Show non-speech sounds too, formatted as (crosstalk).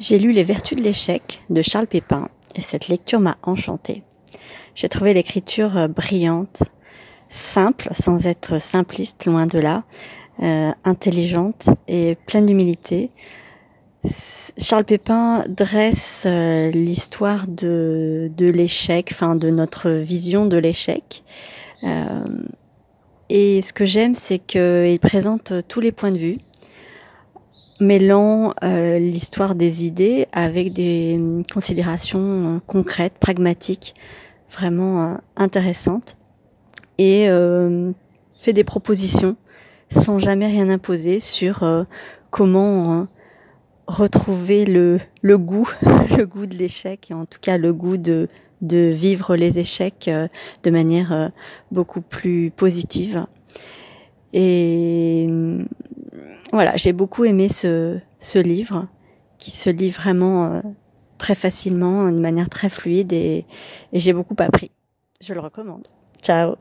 J'ai lu Les Vertus de l'échec de Charles Pépin et cette lecture m'a enchantée. J'ai trouvé l'écriture euh, brillante, simple, sans être simpliste, loin de là, euh, intelligente et pleine d'humilité. Charles Pépin dresse euh, l'histoire de, de l'échec, enfin de notre vision de l'échec. Euh, et ce que j'aime, c'est qu'il présente tous les points de vue, mêlant euh, l'histoire des idées avec des considérations euh, concrètes, pragmatiques, vraiment euh, intéressantes, et fait des propositions sans jamais rien imposer sur comment retrouver le, goût, (laughs) le goût de l'échec, et en tout cas le goût de, vivre les échecs de manière beaucoup plus positive. Voilà, j'ai beaucoup aimé ce, ce livre qui se lit vraiment euh, très facilement, de manière très fluide et, et j'ai beaucoup appris. Je le recommande. Ciao